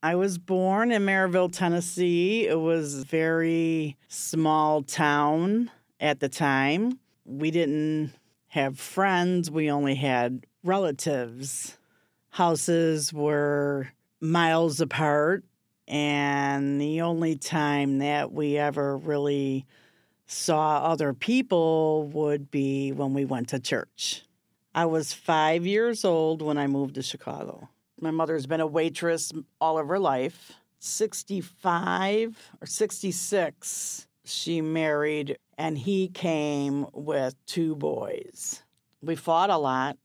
I was born in Maryville, Tennessee. It was a very small town at the time. We didn't have friends, we only had relatives. Houses were miles apart, and the only time that we ever really saw other people would be when we went to church. I was five years old when I moved to Chicago. My mother's been a waitress all of her life. 65 or 66, she married, and he came with two boys. We fought a lot.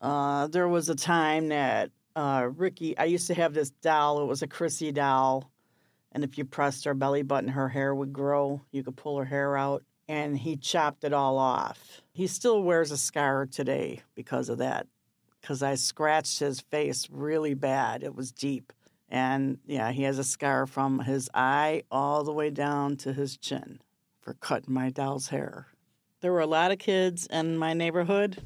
Uh, there was a time that uh, Ricky, I used to have this doll. It was a Crissy doll. And if you pressed her belly button, her hair would grow. You could pull her hair out. And he chopped it all off. He still wears a scar today because of that because I scratched his face really bad. It was deep. And yeah, he has a scar from his eye all the way down to his chin for cutting my doll's hair. There were a lot of kids in my neighborhood.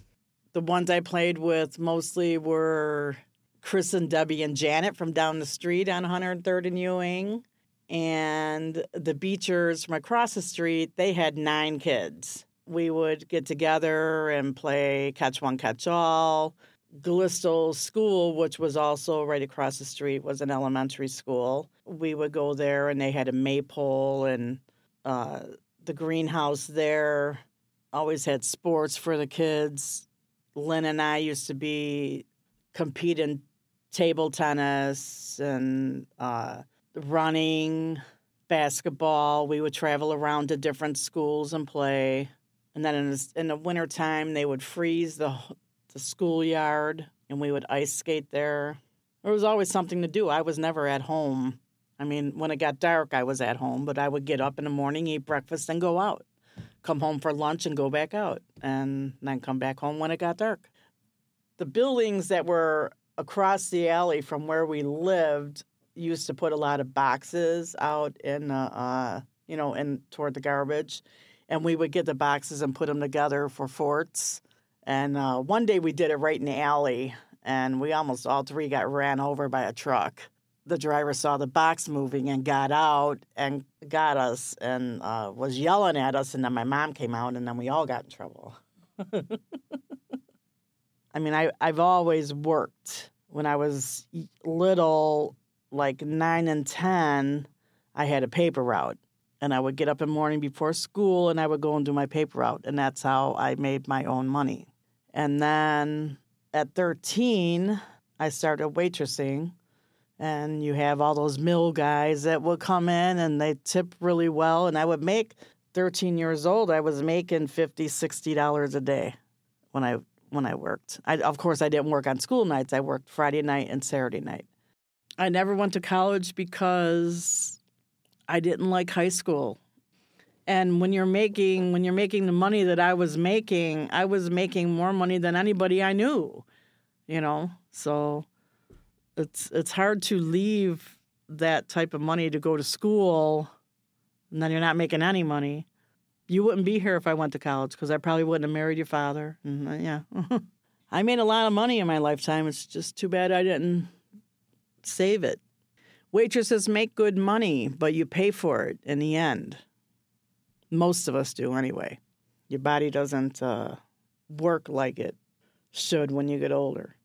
The ones I played with mostly were Chris and Debbie and Janet from down the street on 103rd and Ewing. And the Beechers from across the street, they had nine kids. We would get together and play catch one, catch all. Gallistel School, which was also right across the street, was an elementary school. We would go there, and they had a maypole and uh, the greenhouse there. Always had sports for the kids. Lynn and I used to be compete in table tennis and uh, running, basketball. We would travel around to different schools and play. And then in the, in the wintertime, they would freeze the the schoolyard and we would ice skate there. There was always something to do. I was never at home. I mean, when it got dark, I was at home, but I would get up in the morning, eat breakfast, and go out. Come home for lunch and go back out, and then come back home when it got dark. The buildings that were across the alley from where we lived used to put a lot of boxes out in, uh, you know, in toward the garbage, and we would get the boxes and put them together for forts and uh, one day we did it right in the alley, and we almost all three got ran over by a truck. The driver saw the box moving and got out and got us and uh, was yelling at us. And then my mom came out, and then we all got in trouble. I mean, I, I've always worked. When I was little, like nine and 10, I had a paper route and I would get up in the morning before school and I would go and do my paper route. And that's how I made my own money. And then at 13, I started waitressing. And you have all those mill guys that would come in and they tip really well. And I would make 13 years old, I was making 50 $60 a day when I when I worked. I, of course, I didn't work on school nights. I worked Friday night and Saturday night. I never went to college because I didn't like high school. And when you're making when you're making the money that I was making, I was making more money than anybody I knew. You know? So it's it's hard to leave that type of money to go to school and then you're not making any money. You wouldn't be here if I went to college because I probably wouldn't have married your father. And, uh, yeah. I made a lot of money in my lifetime. It's just too bad I didn't save it. Waitresses make good money, but you pay for it in the end. Most of us do anyway. Your body doesn't uh, work like it should when you get older.